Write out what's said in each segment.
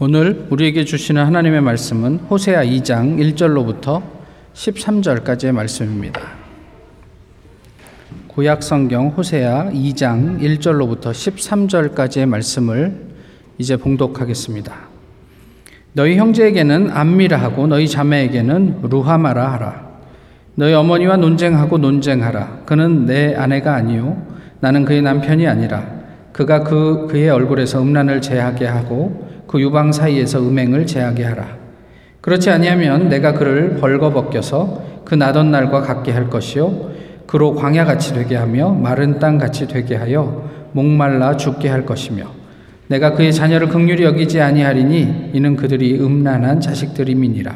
오늘 우리에게 주시는 하나님의 말씀은 호세아 2장 1절로부터 13절까지의 말씀입니다. 구약 성경 호세아 2장 1절로부터 13절까지의 말씀을 이제 봉독하겠습니다. 너희 형제에게는 암미라 하고 너희 자매에게는 루하마라 하라. 너희 어머니와 논쟁하고 논쟁하라. 그는 내 아내가 아니요 나는 그의 남편이 아니라 그가 그 그의 얼굴에서 음란을 제하게 하고 그 유방 사이에서 음행을 제하게 하라. 그렇지 아니하면 내가 그를 벌거벗겨서 그 나던 날과 같게 할 것이요 그로 광야 같이 되게 하며 마른 땅 같이 되게 하여 목말라 죽게 할 것이며 내가 그의 자녀를 극률히 여기지 아니하리니 이는 그들이 음란한 자식들임이니라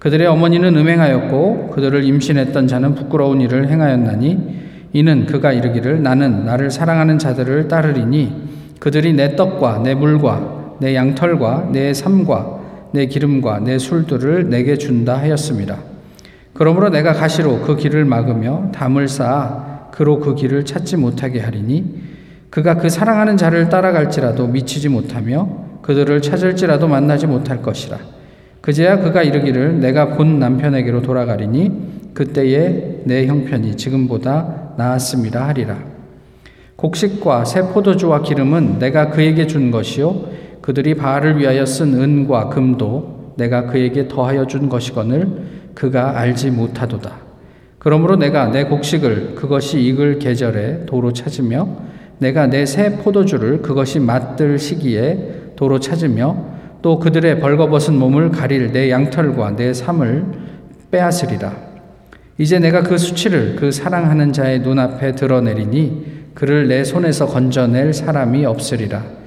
그들의 어머니는 음행하였고 그들을 임신했던 자는 부끄러운 일을 행하였나니 이는 그가 이르기를 나는 나를 사랑하는 자들을 따르리니 그들이 내 떡과 내 물과 내 양털과 내 삶과 내 기름과 내 술들을 내게 준다 하였습니다. 그러므로 내가 가시로 그 길을 막으며 담을 쌓아 그로 그 길을 찾지 못하게 하리니 그가 그 사랑하는 자를 따라갈지라도 미치지 못하며 그들을 찾을지라도 만나지 못할 것이라. 그제야 그가 이르기를 내가 본 남편에게로 돌아가리니 그때에 내 형편이 지금보다 나았습니다 하리라. 곡식과 새 포도주와 기름은 내가 그에게 준 것이요 그들이 바알을 위하여 쓴 은과 금도 내가 그에게 더하여 준 것이거늘 그가 알지 못하도다. 그러므로 내가 내 곡식을 그것이 익을 계절에 도로 찾으며 내가 내 새 포도주를 그것이 맛들 시기에 도로 찾으며 또 그들의 벌거벗은 몸을 가릴 내 양털과 내 삶을 빼앗으리라. 이제 내가 그 수치를 그 사랑하는 자의 눈앞에 드러내리니 그를 내 손에서 건져낼 사람이 없으리라.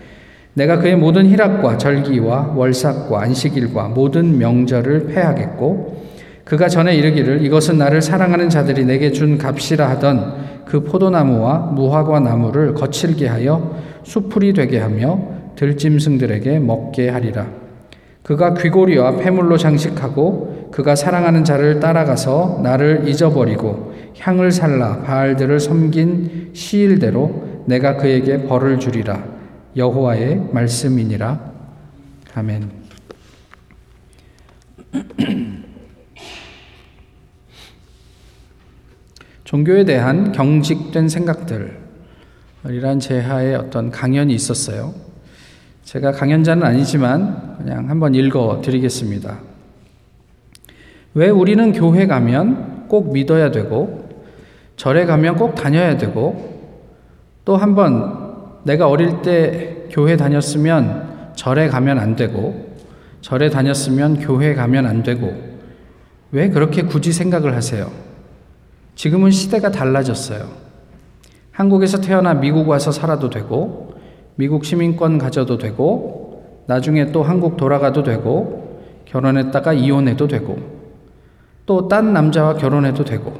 내가 그의 모든 희락과 절기와 월삭과 안식일과 모든 명절을 패하겠고 그가 전에 이르기를 이것은 나를 사랑하는 자들이 내게 준 값이라 하던 그 포도나무와 무화과 나무를 거칠게 하여 수풀이 되게 하며 들짐승들에게 먹게 하리라. 그가 귀고리와 폐물로 장식하고 그가 사랑하는 자를 따라가서 나를 잊어버리고 향을 살라 바알들을 섬긴 시일대로 내가 그에게 벌을 주리라. 여호와의 말씀이니라. 아멘. 종교에 대한 경직된 생각들이란 제하의 어떤 강연이 있었어요. 제가 강연자는 아니지만 그냥 한번 읽어 드리겠습니다. 왜 우리는 교회 가면 꼭 믿어야 되고 절에 가면 꼭 다녀야 되고 또 한번 내가 어릴 때 교회 다녔으면 절에 가면 안 되고, 절에 다녔으면 교회 가면 안 되고, 왜 그렇게 굳이 생각을 하세요? 지금은 시대가 달라졌어요. 한국에서 태어나 미국 와서 살아도 되고, 미국 시민권 가져도 되고, 나중에 또 한국 돌아가도 되고, 결혼했다가 이혼해도 되고, 또 딴 남자와 결혼해도 되고,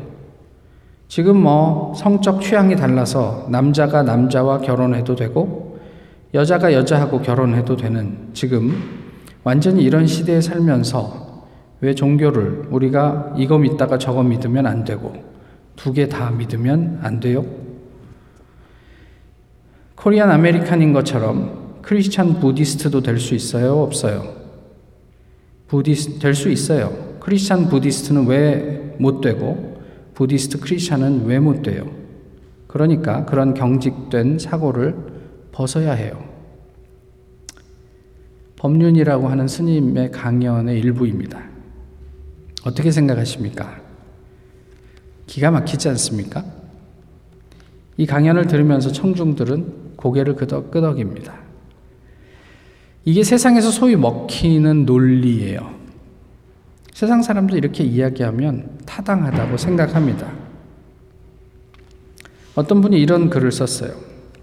지금 뭐 성적 취향이 달라서 남자가 남자와 결혼해도 되고 여자가 여자하고 결혼해도 되는 지금 완전히 이런 시대에 살면서 왜 종교를 우리가 이거 믿다가 저거 믿으면 안 되고 두 개 다 믿으면 안 돼요? Korean American인 것처럼 Christian Buddhist도 될 수 있어요? 없어요? Buddhist 될 수 있어요. Christian Buddhist는 왜 못 되고 Buddhist Christian은 왜 못 돼요? 그러니까 그런 경직된 사고를 벗어야 해요. 법륜이라고 하는 스님의 강연의 일부입니다. 어떻게 생각하십니까? 기가 막히지 않습니까? 이 강연을 들으면서 청중들은 고개를 끄덕, 끄덕입니다. 이게 세상에서 소위 먹히는 논리예요. 세상 사람들 이렇게 이야기하면 타당하다고 생각합니다. 어떤 분이 이런 글을 썼어요.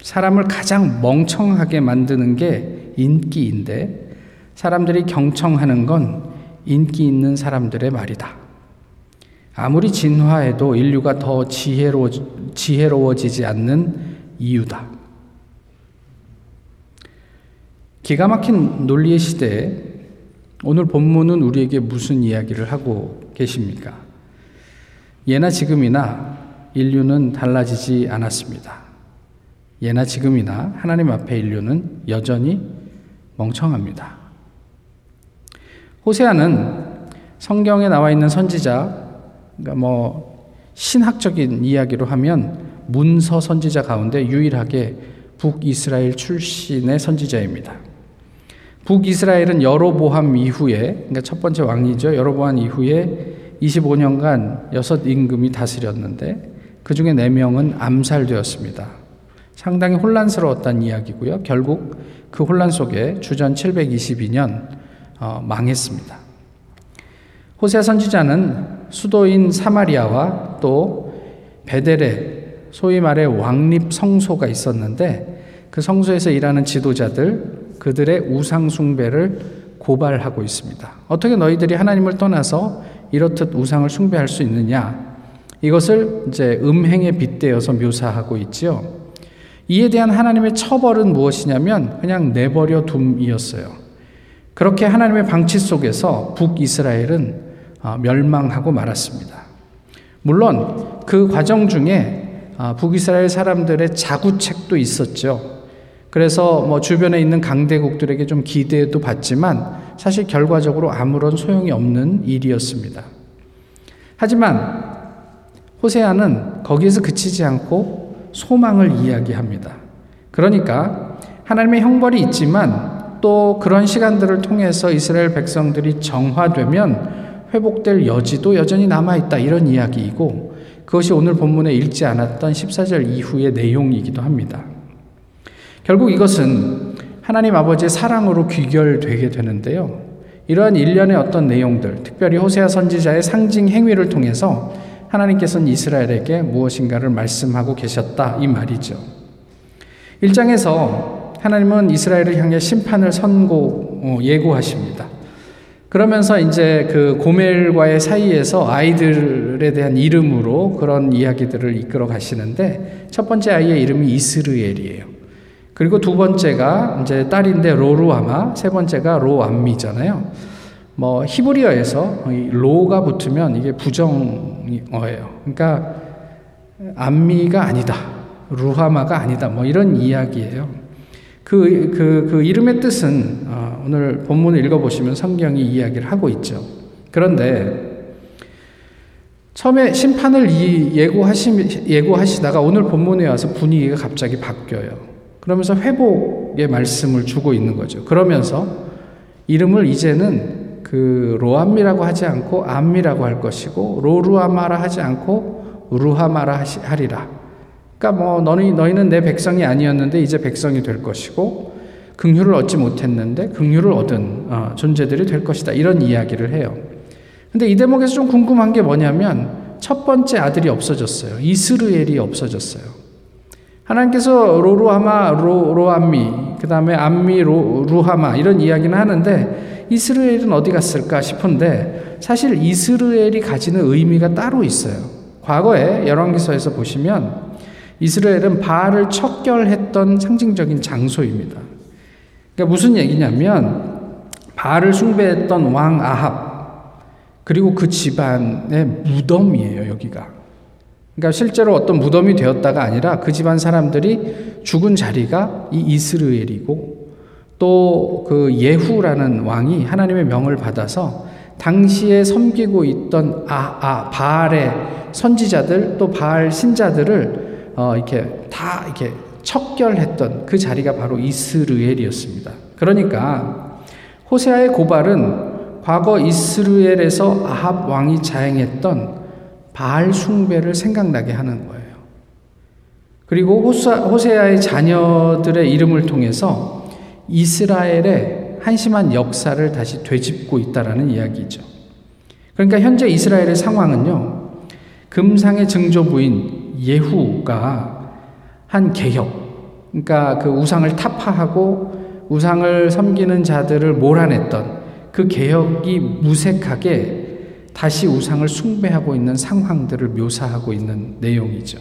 사람을 가장 멍청하게 만드는 게 인기인데 사람들이 경청하는 건 인기 있는 사람들의 말이다. 아무리 진화해도 인류가 더 지혜로, 지혜로워지지 않는 이유다. 기가 막힌 논리의 시대에 오늘 본문은 우리에게 무슨 이야기를 하고 계십니까? 예나 지금이나 인류는 달라지지 않았습니다. 예나 지금이나 하나님 앞에 인류는 여전히 멍청합니다. 호세아는 성경에 나와 있는 선지자, 그러니까 뭐 신학적인 이야기로 하면 문서 선지자 가운데 유일하게 북이스라엘 출신의 선지자입니다. 북이스라엘은 여로보함 이후에, 그러니까 첫 번째 왕이죠. 여로보함 이후에 25년간 여섯 임금이 다스렸는데 그 중에 네 명은 암살되었습니다. 상당히 혼란스러웠다는 이야기고요. 결국 그 혼란 속에 주전 722년 어, 망했습니다. 호세 선지자는 수도인 사마리아와 또 베델에 소위 말해 왕립 성소가 있었는데 그 성소에서 일하는 지도자들 그들의 우상 숭배를 고발하고 있습니다. 어떻게 너희들이 하나님을 떠나서 이렇듯 우상을 숭배할 수 있느냐? 이것을 이제 음행에 빗대어서 묘사하고 있지요. 이에 대한 하나님의 처벌은 무엇이냐면 그냥 내버려 둠이었어요. 그렇게 하나님의 방치 속에서 북이스라엘은 아, 멸망하고 말았습니다. 물론 그 과정 중에 아, 북이스라엘 사람들의 자구책도 있었죠. 그래서 뭐 주변에 있는 강대국들에게 좀 기대도 받지만 사실 결과적으로 아무런 소용이 없는 일이었습니다. 하지만 호세아는 거기에서 그치지 않고 소망을 이야기합니다. 그러니까 하나님의 형벌이 있지만 또 그런 시간들을 통해서 이스라엘 백성들이 정화되면 회복될 여지도 여전히 남아있다. 이런 이야기이고 그것이 오늘 본문에 읽지 않았던 14절 이후의 내용이기도 합니다. 결국 이것은 하나님 아버지의 사랑으로 귀결되게 되는데요. 이러한 일련의 어떤 내용들, 특별히 호세아 선지자의 상징 행위를 통해서 하나님께서는 이스라엘에게 무엇인가를 말씀하고 계셨다 이 말이죠. 1장에서 하나님은 이스라엘을 향해 심판을 선고 어, 예고하십니다. 그러면서 이제 그 고멜과의 사이에서 아이들에 대한 이름으로 그런 이야기들을 이끌어 가시는데 첫 번째 아이의 이름이 이스르엘이에요. 그리고 두 번째가 이제 딸인데 로루아마, 세 번째가 로암미잖아요. 뭐 히브리어에서 로가 붙으면 이게 부정어예요. 그러니까 암미가 아니다. 루하마가 아니다. 뭐 이런 이야기예요. 그, 그, 그 이름의 뜻은 어, 오늘 본문을 읽어보시면 성경이 이야기를 하고 있죠. 그런데 처음에 심판을 예고하시, 예고하시다가 오늘 본문에 와서 분위기가 갑자기 바뀌어요. 그러면서 회복의 말씀을 주고 있는 거죠. 그러면서 이름을 이제는 그 로암미라고 하지 않고 암미라고 할 것이고 로루아마라 하지 않고 루하마라 하리라. 그러니까 뭐 너희 너희는 내 백성이 아니었는데 이제 백성이 될 것이고 긍휼을 얻지 못했는데 긍휼을 얻은 어, 존재들이 될 것이다. 이런 이야기를 해요. 근데 이 대목에서 좀 궁금한 게 뭐냐면 첫 번째 아들이 없어졌어요. 이스르엘이 없어졌어요. 하나님께서 로루하마, 로, 로암미, 그 다음에 암미, 로, 루하마 이런 이야기는 하는데 이스라엘은 어디 갔을까 싶은데 사실 이스라엘이 가지는 의미가 따로 있어요. 과거에 열왕기서에서 보시면 이스라엘은 바알을 척결했던 상징적인 장소입니다. 그러니까 무슨 얘기냐면 바알을 숭배했던 왕 아합 그리고 그 집안의 무덤이에요, 여기가. 그러니까 실제로 어떤 무덤이 되었다가 아니라 그 집안 사람들이 죽은 자리가 이 이스라엘이고 또 그 예후라는 왕이 하나님의 명을 받아서 당시에 섬기고 있던 아, 아, 바알의 선지자들 또 바알 신자들을 어, 이렇게 다 이렇게 척결했던 그 자리가 바로 이스르엘이었습니다. 그러니까 호세아의 고발은 과거 이스르엘에서 아합 왕이 자행했던 바알 숭배를 생각나게 하는 거예요. 그리고 호세아의 자녀들의 이름을 통해서 이스라엘의 한심한 역사를 다시 되짚고 있다라는 이야기죠. 그러니까 현재 이스라엘의 상황은요. 금상의 증조부인 예후가 한 개혁, 그러니까 그 우상을 타파하고 우상을 섬기는 자들을 몰아냈던 그 개혁이 무색하게 다시 우상을 숭배하고 있는 상황들을 묘사하고 있는 내용이죠.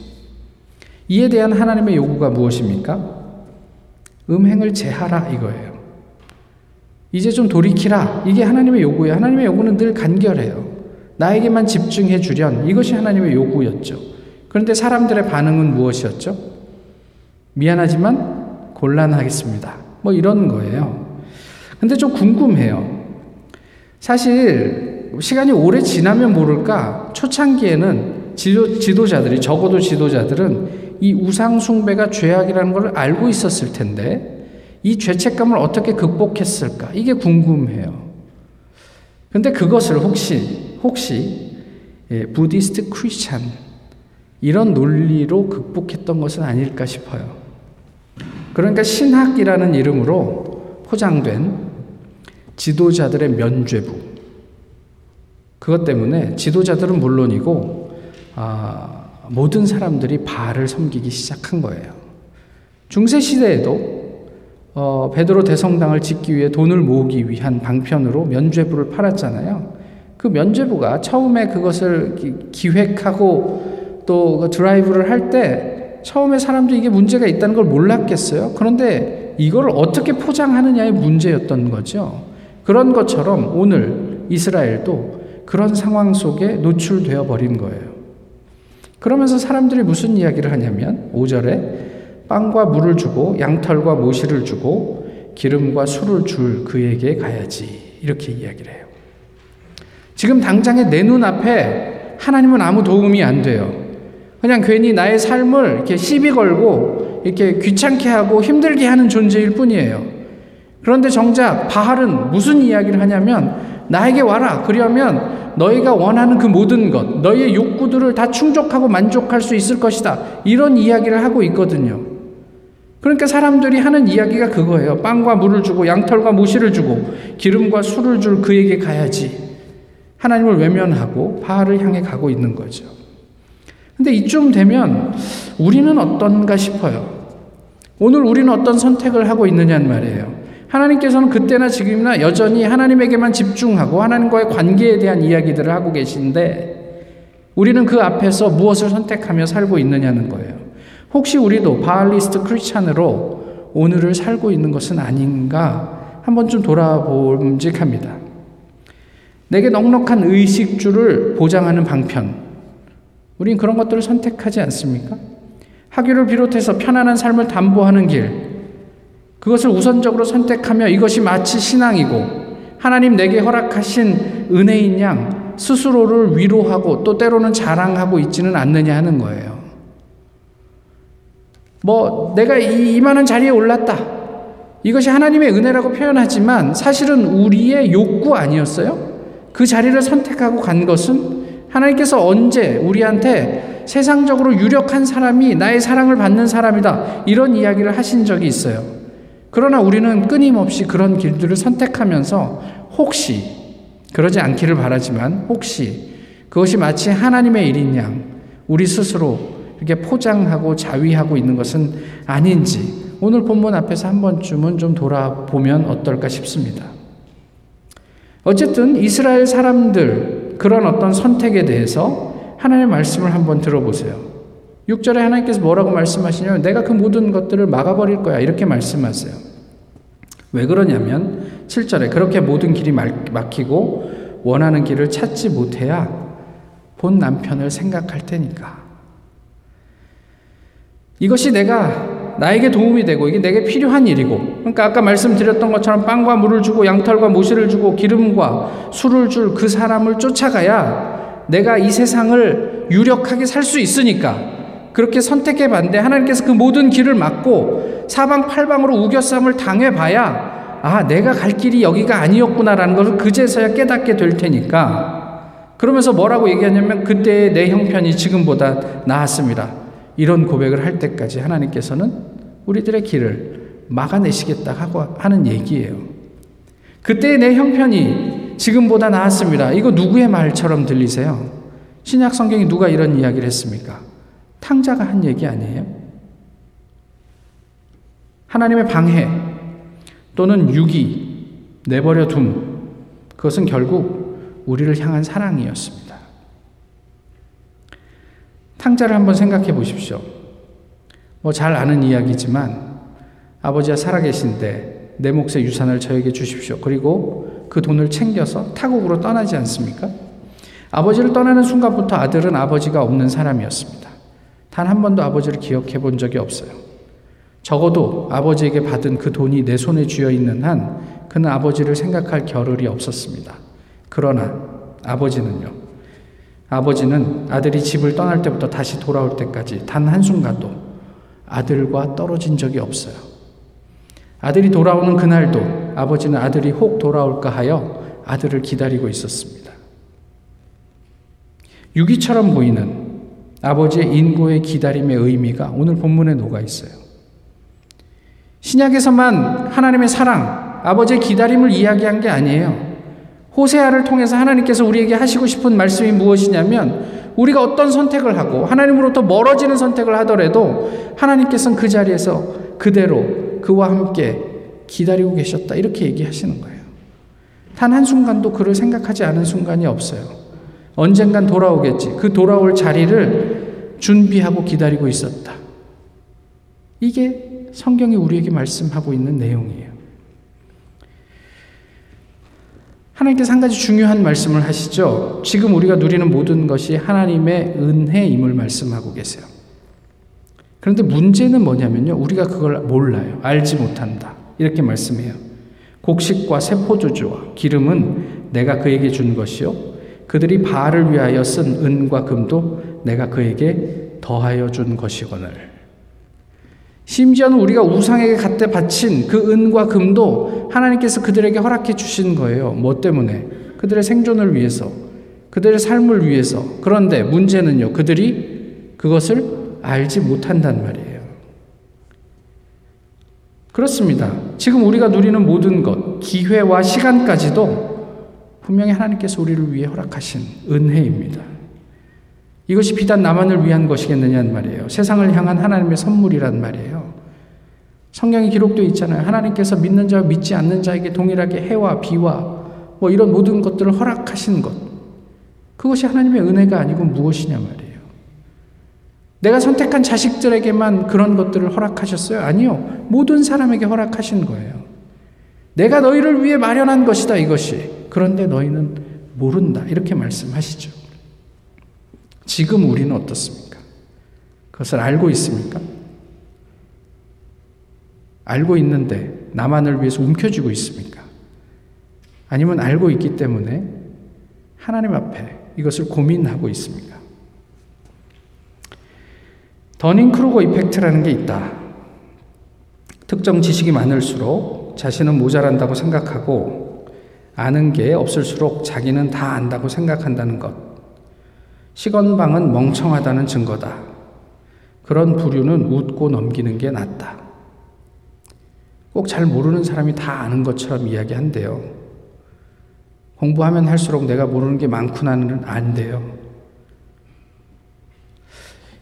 이에 대한 하나님의 요구가 무엇입니까? 음행을 제하라 이거예요. 이제 좀 돌이키라. 이게 하나님의 요구예요. 하나님의 요구는 늘 간결해요. 나에게만 집중해 주련. 이것이 하나님의 요구였죠. 그런데 사람들의 반응은 무엇이었죠? 미안하지만 곤란하겠습니다. 뭐 이런 거예요. 근데 좀 궁금해요. 사실 시간이 오래 지나면 모를까 초창기에는 지도, 지도자들이 적어도 지도자들은 이 우상 숭배가 죄악이라는 걸 알고 있었을 텐데 이 죄책감을 어떻게 극복했을까 이게 궁금해요. 근데 그것을 혹시 혹시 예, 부디스트 크리스찬 이런 논리로 극복했던 것은 아닐까 싶어요. 그러니까 신학이라는 이름으로 포장된 지도자들의 면죄부. 그것 때문에 지도자들은 물론이고 아, 모든 사람들이 바알을 섬기기 시작한 거예요. 중세 시대에도 어, 베드로 대성당을 짓기 위해 돈을 모으기 위한 방편으로 면죄부를 팔았잖아요. 그 면죄부가 처음에 그것을 기획하고 또그 드라이브를 할 때 처음에 사람들이 이게 문제가 있다는 걸 몰랐겠어요. 그런데 이걸 어떻게 포장하느냐의 문제였던 거죠. 그런 것처럼 오늘 이스라엘도 그런 상황 속에 노출되어 버린 거예요. 그러면서 사람들이 무슨 이야기를 하냐면 5절에 빵과 물을 주고 양털과 모시를 주고 기름과 술을 줄 그에게 가야지 이렇게 이야기를 해요. 지금 당장에 내 눈앞에 하나님은 아무 도움이 안 돼요. 그냥 괜히 나의 삶을 이렇게 시비 걸고 이렇게 귀찮게 하고 힘들게 하는 존재일 뿐이에요. 그런데 정작 바할은 무슨 이야기를 하냐면 나에게 와라. 그러면 너희가 원하는 그 모든 것, 너희의 욕구들을 다 충족하고 만족할 수 있을 것이다. 이런 이야기를 하고 있거든요. 그러니까 사람들이 하는 이야기가 그거예요. 빵과 물을 주고 양털과 모시를 주고 기름과 술을 줄 그에게 가야지. 하나님을 외면하고 바알을 향해 가고 있는 거죠. 근데 이쯤 되면 우리는 어떤가 싶어요. 오늘 우리는 어떤 선택을 하고 있느냐는 말이에요. 하나님께서는 그때나 지금이나 여전히 하나님에게만 집중하고 하나님과의 관계에 대한 이야기들을 하고 계신데 우리는 그 앞에서 무엇을 선택하며 살고 있느냐는 거예요. 혹시 우리도 바알리스트 크리스찬으로 오늘을 살고 있는 것은 아닌가 한번 좀 돌아봄직합니다. 내게 넉넉한 의식주를 보장하는 방편, 우린 그런 것들을 선택하지 않습니까? 학위를 비롯해서 편안한 삶을 담보하는 길, 그것을 우선적으로 선택하며 이것이 마치 신앙이고 하나님 내게 허락하신 은혜인 양 스스로를 위로하고 또 때로는 자랑하고 있지는 않느냐 하는 거예요. 뭐 내가 이, 이만한 자리에 올랐다. 이것이 하나님의 은혜라고 표현하지만 사실은 우리의 욕구 아니었어요? 그 자리를 선택하고 간 것은 하나님께서 언제 우리한테 세상적으로 유력한 사람이 나의 사랑을 받는 사람이다. 이런 이야기를 하신 적이 있어요. 그러나 우리는 끊임없이 그런 길들을 선택하면서 혹시, 그러지 않기를 바라지만 혹시 그것이 마치 하나님의 일인 양 우리 스스로 이렇게 포장하고 자위하고 있는 것은 아닌지 오늘 본문 앞에서 한 번쯤은 좀 돌아보면 어떨까 싶습니다. 어쨌든 이스라엘 사람들, 그런 어떤 선택에 대해서 하나님의 말씀을 한번 들어보세요. 6절에 하나님께서 뭐라고 말씀하시냐면 내가 그 모든 것들을 막아버릴 거야. 이렇게 말씀하세요. 왜 그러냐면 7절에 그렇게 모든 길이 막히고 원하는 길을 찾지 못해야 본 남편을 생각할 테니까. 이것이 내가 나에게 도움이 되고 이게 내게 필요한 일이고 그러니까 아까 말씀드렸던 것처럼 빵과 물을 주고 양털과 모시를 주고 기름과 술을 줄 그 사람을 쫓아가야 내가 이 세상을 유력하게 살 수 있으니까 그렇게 선택해 봤는데 하나님께서 그 모든 길을 막고 사방팔방으로 우겨쌈을 당해 봐야 아 내가 갈 길이 여기가 아니었구나라는 것을 그제서야 깨닫게 될 테니까 그러면서 뭐라고 얘기하냐면 그때의 내 형편이 지금보다 나았습니다. 이런 고백을 할 때까지 하나님께서는 우리들의 길을 막아내시겠다 하고 하는 얘기예요. 그때 내 형편이 지금보다 나았습니다. 이거 누구의 말처럼 들리세요? 신약 성경이 누가 이런 이야기를 했습니까? 탕자가 한 얘기 아니에요? 하나님의 방해 또는 유기, 내버려 둠, 그것은 결국 우리를 향한 사랑이었습니다. 탕자를 한번 생각해 보십시오. 뭐 잘 아는 이야기지만 아버지가 살아계신데 내 몫의 유산을 저에게 주십시오. 그리고 그 돈을 챙겨서 타국으로 떠나지 않습니까? 아버지를 떠나는 순간부터 아들은 아버지가 없는 사람이었습니다. 단 한 번도 아버지를 기억해 본 적이 없어요. 적어도 아버지에게 받은 그 돈이 내 손에 쥐어 있는 한 그는 아버지를 생각할 겨를이 없었습니다. 그러나 아버지는요. 아버지는 아들이 집을 떠날 때부터 다시 돌아올 때까지 단 한순간도 아들과 떨어진 적이 없어요. 아들이 돌아오는 그날도 아버지는 아들이 혹 돌아올까 하여 아들을 기다리고 있었습니다. 유기처럼 보이는 아버지의 인고의 기다림의 의미가 오늘 본문에 녹아 있어요. 신약에서만 하나님의 사랑, 아버지의 기다림을 이야기한 게 아니에요. 호세아를 통해서 하나님께서 우리에게 하시고 싶은 말씀이 무엇이냐면 우리가 어떤 선택을 하고 하나님으로부터 멀어지는 선택을 하더라도 하나님께서는 그 자리에서 그대로 그와 함께 기다리고 계셨다. 이렇게 얘기하시는 거예요. 단 한순간도 그를 생각하지 않은 순간이 없어요. 언젠간 돌아오겠지. 그 돌아올 자리를 준비하고 기다리고 있었다. 이게 성경이 우리에게 말씀하고 있는 내용이에요. 하나님께서 한 가지 중요한 말씀을 하시죠. 지금 우리가 누리는 모든 것이 하나님의 은혜임을 말씀하고 계세요. 그런데 문제는 뭐냐면요. 우리가 그걸 몰라요. 알지 못한다. 이렇게 말씀해요. 곡식과 세포주주와 기름은 내가 그에게 준 것이요. 그들이 바알을 위하여 쓴 은과 금도 내가 그에게 더하여 준 것이거늘. 심지어는 우리가 우상에게 갖다 바친 그 은과 금도 하나님께서 그들에게 허락해 주신 거예요. 뭐 때문에? 그들의 생존을 위해서, 그들의 삶을 위해서. 그런데 문제는요, 그들이 그것을 알지 못한단 말이에요. 그렇습니다. 지금 우리가 누리는 모든 것, 기회와 시간까지도 분명히 하나님께서 우리를 위해 허락하신 은혜입니다. 이것이 비단 나만을 위한 것이겠느냐는 말이에요. 세상을 향한 하나님의 선물이란 말이에요. 성경에 기록되어 있잖아요. 하나님께서 믿는 자와 믿지 않는 자에게 동일하게 해와 비와 뭐 이런 모든 것들을 허락하신 것. 그것이 하나님의 은혜가 아니고 무엇이냐 말이에요. 내가 선택한 자식들에게만 그런 것들을 허락하셨어요? 아니요. 모든 사람에게 허락하신 거예요. 내가 너희를 위해 마련한 것이다, 이것이. 그런데 너희는 모른다. 이렇게 말씀하시죠. 지금 우리는 어떻습니까? 그것을 알고 있습니까? 알고 있는데 나만을 위해서 움켜쥐고 있습니까? 아니면 알고 있기 때문에 하나님 앞에 이것을 고민하고 있습니까? 더닝 크루거 이펙트라는 게 있다. 특정 지식이 많을수록 자신은 모자란다고 생각하고 아는 게 없을수록 자기는 다 안다고 생각한다는 것. 시건방은 멍청하다는 증거다. 그런 부류는 웃고 넘기는 게 낫다. 꼭 잘 모르는 사람이 다 아는 것처럼 이야기한대요. 공부하면 할수록 내가 모르는 게 많구나는 안 돼요.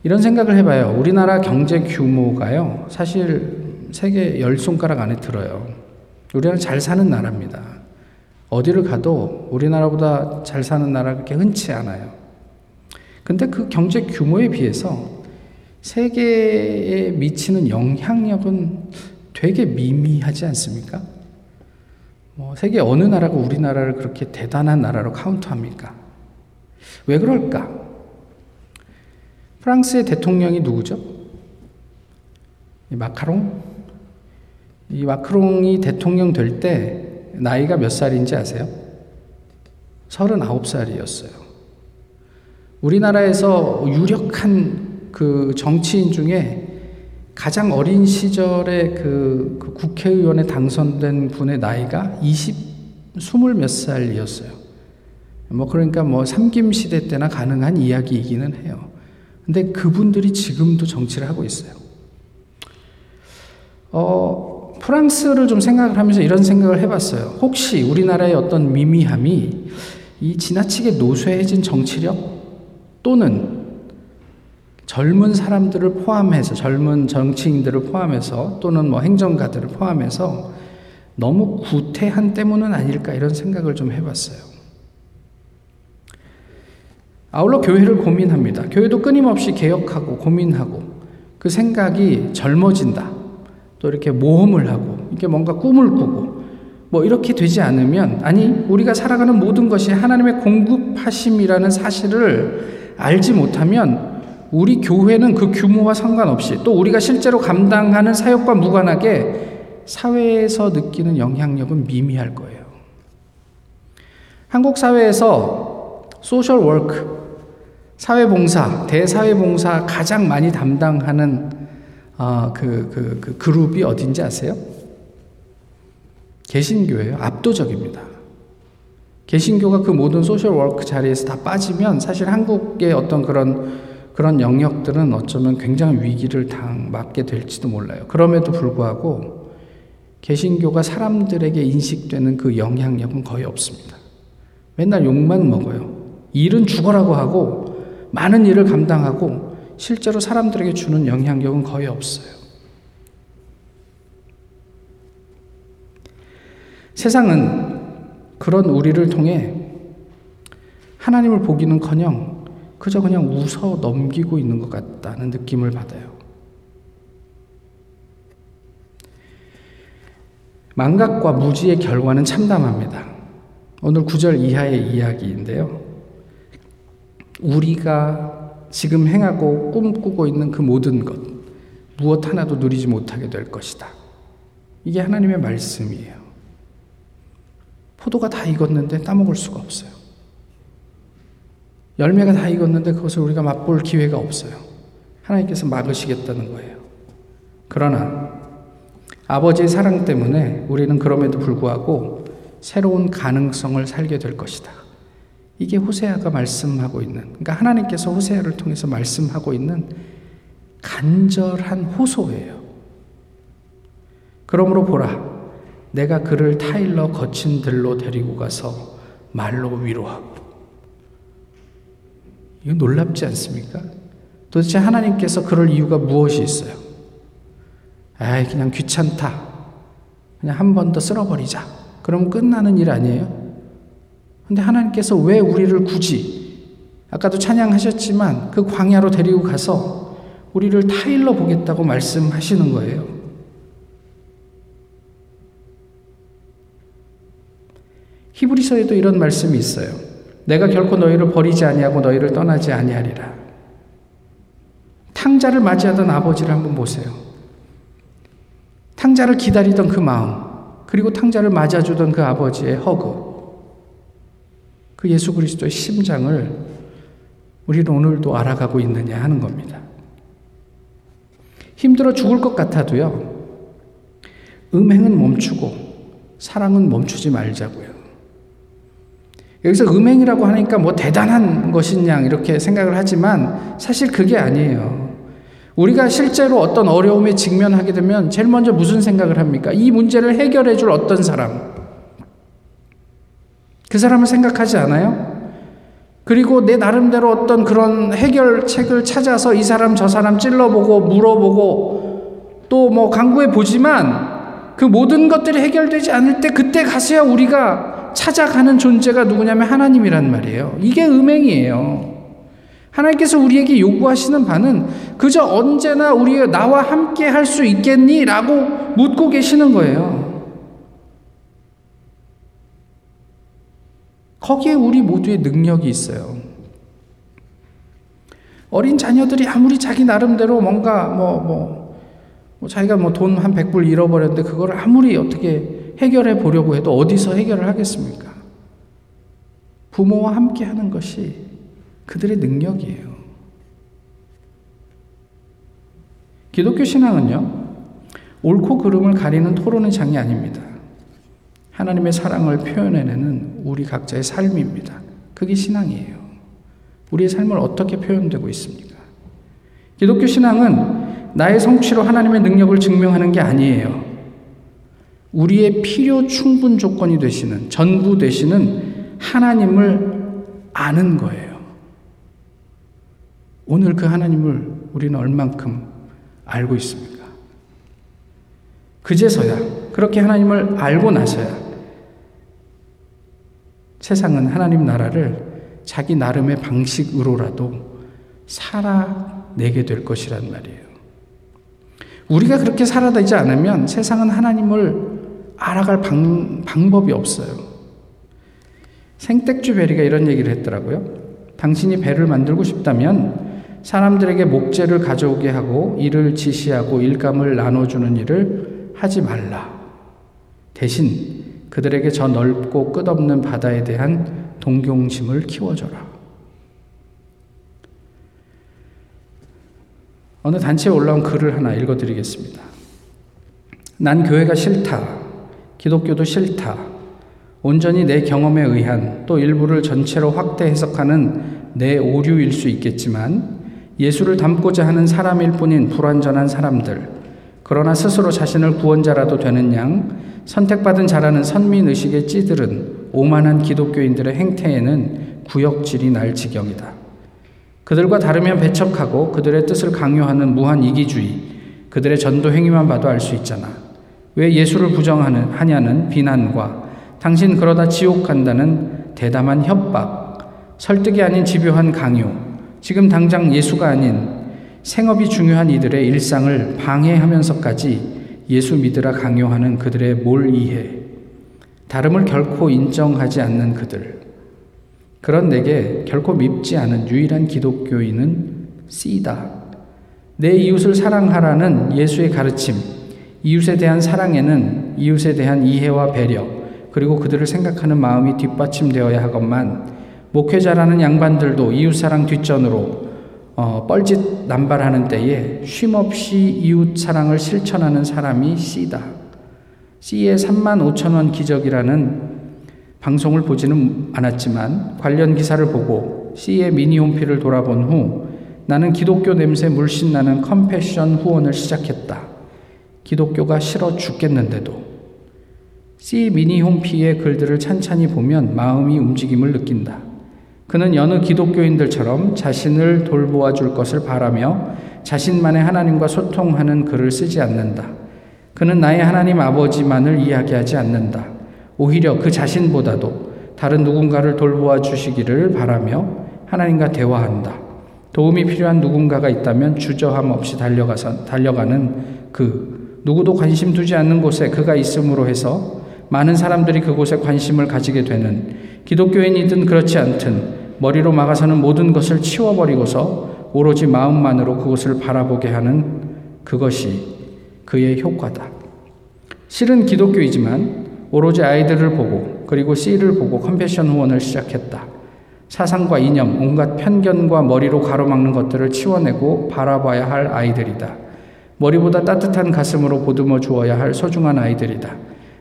이런 생각을 해봐요. 우리나라 경제 규모가요, 사실 세계 열 손가락 안에 들어요. 우리나라 잘 사는 나라입니다. 어디를 가도 우리나라보다 잘 사는 나라 그렇게 흔치 않아요. 근데 그 경제 규모에 비해서 세계에 미치는 영향력은 되게 미미하지 않습니까? 뭐 세계 어느 나라가 우리나라를 그렇게 대단한 나라로 카운트합니까? 왜 그럴까? 프랑스의 대통령이 누구죠? 이 마카롱? 이 마크롱이 대통령 될 때 나이가 몇 살인지 아세요? 39살이었어요. 우리나라에서 유력한 그 정치인 중에 가장 어린 시절에 그, 그 국회의원에 당선된 분의 나이가 20, 20몇 살이었어요. 뭐 그러니까 뭐 삼김 시대 때나 가능한 이야기이기는 해요. 근데 그분들이 지금도 정치를 하고 있어요. 어, 프랑스를 좀 생각을 하면서 이런 생각을 해봤어요. 혹시 우리나라의 어떤 미미함이 이 지나치게 노쇠해진 정치력 또는 젊은 사람들을 포함해서 젊은 정치인들을 포함해서 또는 뭐 행정가들을 포함해서 너무 구태한 때문은 아닐까 이런 생각을 좀 해봤어요. 아울러 교회를 고민합니다. 교회도 끊임없이 개혁하고 고민하고 그 생각이 젊어진다. 또 이렇게 모험을 하고 이렇게 뭔가 꿈을 꾸고 뭐 이렇게 되지 않으면 아니 우리가 살아가는 모든 것이 하나님의 공급하심이라는 사실을 알지 못하면 우리 교회는 그 규모와 상관없이 또 우리가 실제로 감당하는 사역과 무관하게 사회에서 느끼는 영향력은 미미할 거예요. 한국 사회에서 social work, 사회봉사, 대사회봉사 가장 많이 담당하는 어, 그, 그, 그 그룹이 어딘지 아세요? 개신교예요. 압도적입니다. 개신교가 그 모든 social work 자리에서 다 빠지면 사실 한국의 어떤 그런 그런 영역들은 어쩌면 굉장히 위기를 당 맞게 될지도 몰라요. 그럼에도 불구하고 개신교가 사람들에게 인식되는 그 영향력은 거의 없습니다. 맨날 욕만 먹어요. 일은 죽어라고 하고 많은 일을 감당하고 실제로 사람들에게 주는 영향력은 거의 없어요. 세상은 그런 우리를 통해 하나님을 보기는커녕 그저 그냥 웃어 넘기고 있는 것 같다는 느낌을 받아요. 망각과 무지의 결과는 참담합니다. 오늘 9절 이하의 이야기인데요. 우리가 지금 행하고 꿈꾸고 있는 그 모든 것, 무엇 하나도 누리지 못하게 될 것이다. 이게 하나님의 말씀이에요. 포도가 다 익었는데 따먹을 수가 없어요. 열매가 다 익었는데 그것을 우리가 맛볼 기회가 없어요. 하나님께서 막으시겠다는 거예요. 그러나 아버지의 사랑 때문에 우리는 그럼에도 불구하고 새로운 가능성을 살게 될 것이다. 이게 호세아가 말씀하고 있는, 그러니까 하나님께서 호세아를 통해서 말씀하고 있는 간절한 호소예요. 그러므로 보라, 내가 그를 타일러 거친 들로 데리고 가서 말로 위로하고. 이거 놀랍지 않습니까? 도대체 하나님께서 그럴 이유가 무엇이 있어요? 아이, 그냥 귀찮다. 그냥 한 번 더 쓸어버리자. 그럼 끝나는 일 아니에요? 근데 하나님께서 왜 우리를 굳이, 아까도 찬양하셨지만 그 광야로 데리고 가서 우리를 타일러 보겠다고 말씀하시는 거예요. 히브리서에도 이런 말씀이 있어요. 내가 결코 너희를 버리지 아니하고 너희를 떠나지 아니하리라. 탕자를 맞이하던 아버지를 한번 보세요. 탕자를 기다리던 그 마음, 그리고 탕자를 맞아주던 그 아버지의 허그, 그 예수 그리스도의 심장을 우리는 오늘도 알아가고 있느냐 하는 겁니다. 힘들어 죽을 것 같아도요, 음행은 멈추고 사랑은 멈추지 말자고요. 여기서 음행이라고 하니까 뭐 대단한 것이냐 이렇게 생각을 하지만 사실 그게 아니에요. 우리가 실제로 어떤 어려움에 직면하게 되면 제일 먼저 무슨 생각을 합니까? 이 문제를 해결해 줄 어떤 사람. 그 사람을 생각하지 않아요? 그리고 내 나름대로 어떤 그런 해결책을 찾아서 이 사람 저 사람 찔러보고 물어보고 또 뭐 강구해 보지만 그 모든 것들이 해결되지 않을 때 그때 가서야 우리가 찾아가는 존재가 누구냐면 하나님이란 말이에요. 이게 음행이에요. 하나님께서 우리에게 요구하시는 바는 그저 언제나 우리 나와 함께 할 수 있겠니? 라고 묻고 계시는 거예요. 거기에 우리 모두의 능력이 있어요. 어린 자녀들이 아무리 자기 나름대로 뭔가 뭐, 뭐, 뭐 자기가 뭐 돈 한 100불 잃어버렸는데 그걸 아무리 어떻게 해결해 보려고 해도 어디서 해결을 하겠습니까? 부모와 함께 하는 것이 그들의 능력이에요. 기독교 신앙은요, 옳고 그름을 가리는 토론의 장이 아닙니다. 하나님의 사랑을 표현해내는 우리 각자의 삶입니다. 그게 신앙이에요. 우리의 삶을 어떻게 표현되고 있습니까? 기독교 신앙은 나의 성취로 하나님의 능력을 증명하는 게 아니에요. 우리의 필요 충분 조건이 되시는, 전부 되시는 하나님을 아는 거예요. 오늘 그 하나님을 우리는 얼만큼 알고 있습니까? 그제서야, 그렇게 하나님을 알고 나서야 세상은 하나님 나라를 자기 나름의 방식으로라도 살아내게 될 것이란 말이에요. 우리가 그렇게 살아되지 않으면 세상은 하나님을 알아갈 방, 방법이 없어요. 생택주 베리가 이런 얘기를 했더라고요. 당신이 배를 만들고 싶다면 사람들에게 목재를 가져오게 하고 일을 지시하고 일감을 나눠주는 일을 하지 말라. 대신 그들에게 저 넓고 끝없는 바다에 대한 동경심을 키워줘라. 어느 단체에 올라온 글을 하나 읽어드리겠습니다. 난 교회가 싫다. 기독교도 싫다. 온전히 내 경험에 의한 또 일부를 전체로 확대 해석하는 내 오류일 수 있겠지만 예수를 닮고자 하는 사람일 뿐인 불완전한 사람들, 그러나 스스로 자신을 구원자라도 되는 양, 선택받은 자라는 선민의식에 찌들은 오만한 기독교인들의 행태에는 구역질이 날 지경이다. 그들과 다르면 배척하고 그들의 뜻을 강요하는 무한 이기주의, 그들의 전도 행위만 봐도 알 수 있잖아. 왜 예수를 부정하는 하냐는 비난과 당신 그러다 지옥 간다는 대담한 협박, 설득이 아닌 집요한 강요, 지금 당장 예수가 아닌 생업이 중요한 이들의 일상을 방해하면서까지 예수 믿으라 강요하는 그들의 몰이해, 다름을 결코 인정하지 않는 그들, 그런 내게 결코 밉지 않은 유일한 기독교인은 C다. 내 이웃을 사랑하라는 예수의 가르침, 이웃에 대한 사랑에는 이웃에 대한 이해와 배려, 그리고 그들을 생각하는 마음이 뒷받침되어야 하건만, 목회자라는 양반들도 이웃사랑 뒷전으로 어, 뻘짓 남발하는 때에 쉼없이 이웃 사랑을 실천하는 사람이 C다. C의 3만 5천 원 기적이라는 방송을 보지는 않았지만 관련 기사를 보고 C의 미니 홈피를 돌아본 후 나는 기독교 냄새 물씬 나는 컴패션 후원을 시작했다. 기독교가 싫어 죽겠는데도 C 미니 홈피의 글들을 찬찬히 보면 마음이 움직임을 느낀다. 그는 여느 기독교인들처럼 자신을 돌보아 줄 것을 바라며 자신만의 하나님과 소통하는 글을 쓰지 않는다. 그는 나의 하나님 아버지만을 이야기하지 않는다. 오히려 그 자신보다도 다른 누군가를 돌보아 주시기를 바라며 하나님과 대화한다. 도움이 필요한 누군가가 있다면 주저함 없이 달려가서 달려가는 그 누구도 관심 두지 않는 곳에 그가 있음으로 해서 많은 사람들이 그곳에 관심을 가지게 되는 기독교인이든 그렇지 않든 머리로 막아서는 모든 것을 치워버리고서 오로지 마음만으로 그곳을 바라보게 하는 그것이 그의 효과다. 실은 기독교이지만 오로지 아이들을 보고 그리고 C를 보고 컴패션 후원을 시작했다. 사상과 이념, 온갖 편견과 머리로 가로막는 것들을 치워내고 바라봐야 할 아이들이다. 머리보다 따뜻한 가슴으로 보듬어 주어야 할 소중한 아이들이다.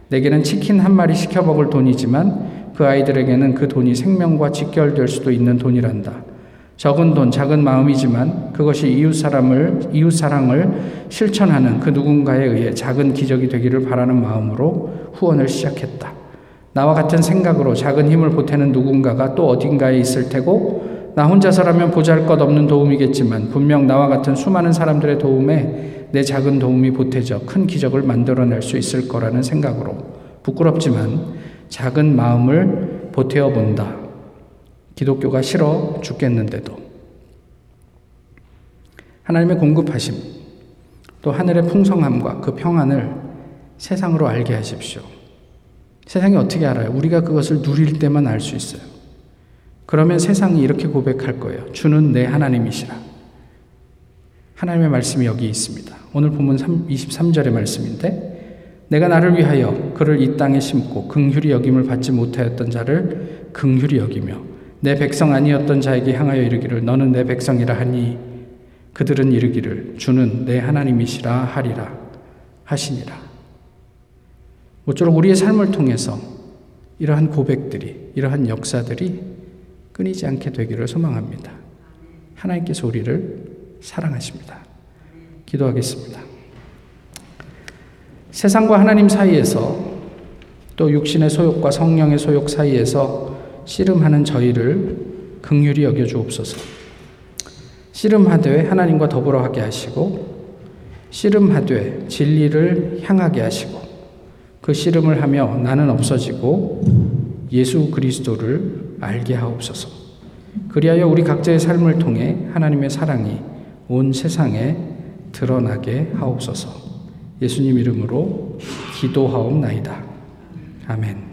내게는 치킨 한 마리 시켜 먹을 돈이지만 그 아이들에게는 그 돈이 생명과 직결될 수도 있는 돈이란다. 적은 돈, 작은 마음이지만 그것이 이웃 사람을 이웃 사랑을 실천하는 그 누군가에 의해 작은 기적이 되기를 바라는 마음으로 후원을 시작했다. 나와 같은 생각으로 작은 힘을 보태는 누군가가 또 어딘가에 있을 테고 나 혼자서라면 보잘 것 없는 도움이겠지만 분명 나와 같은 수많은 사람들의 도움에 내 작은 도움이 보태져 큰 기적을 만들어낼 수 있을 거라는 생각으로 부끄럽지만 작은 마음을 보태어 본다. 기독교가 싫어 죽겠는데도 하나님의 공급하심 또 하늘의 풍성함과 그 평안을 세상으로 알게 하십시오. 세상이 어떻게 알아요? 우리가 그것을 누릴 때만 알 수 있어요. 그러면 세상이 이렇게 고백할 거예요. 주는 내 하나님이시라. 하나님의 말씀이 여기 있습니다. 오늘 본문 23절의 말씀인데 내가 나를 위하여 그를 이 땅에 심고 긍휼히 여김을 받지 못하였던 자를 긍휼히 여기며 내 백성 아니었던 자에게 향하여 이르기를 너는 내 백성이라 하니 그들은 이르기를 주는 내 하나님이시라 하리라 하시니라. 모쪼록 우리의 삶을 통해서 이러한 고백들이 이러한 역사들이 끊이지 않게 되기를 소망합니다. 하나님께서 우리를 사랑하십니다. 기도하겠습니다. 세상과 하나님 사이에서 또 육신의 소욕과 성령의 소욕 사이에서 씨름하는 저희를 극률이 여겨 주옵소서. 씨름하되 하나님과 더불어 하게 하시고 씨름하되 진리를 향하게 하시고 그 씨름을 하며 나는 없어지고 예수 그리스도를 알게 하옵소서. 그리하여 우리 각자의 삶을 통해 하나님의 사랑이 온 세상에 드러나게 하옵소서. 예수님 이름으로 기도하옵나이다. 아멘.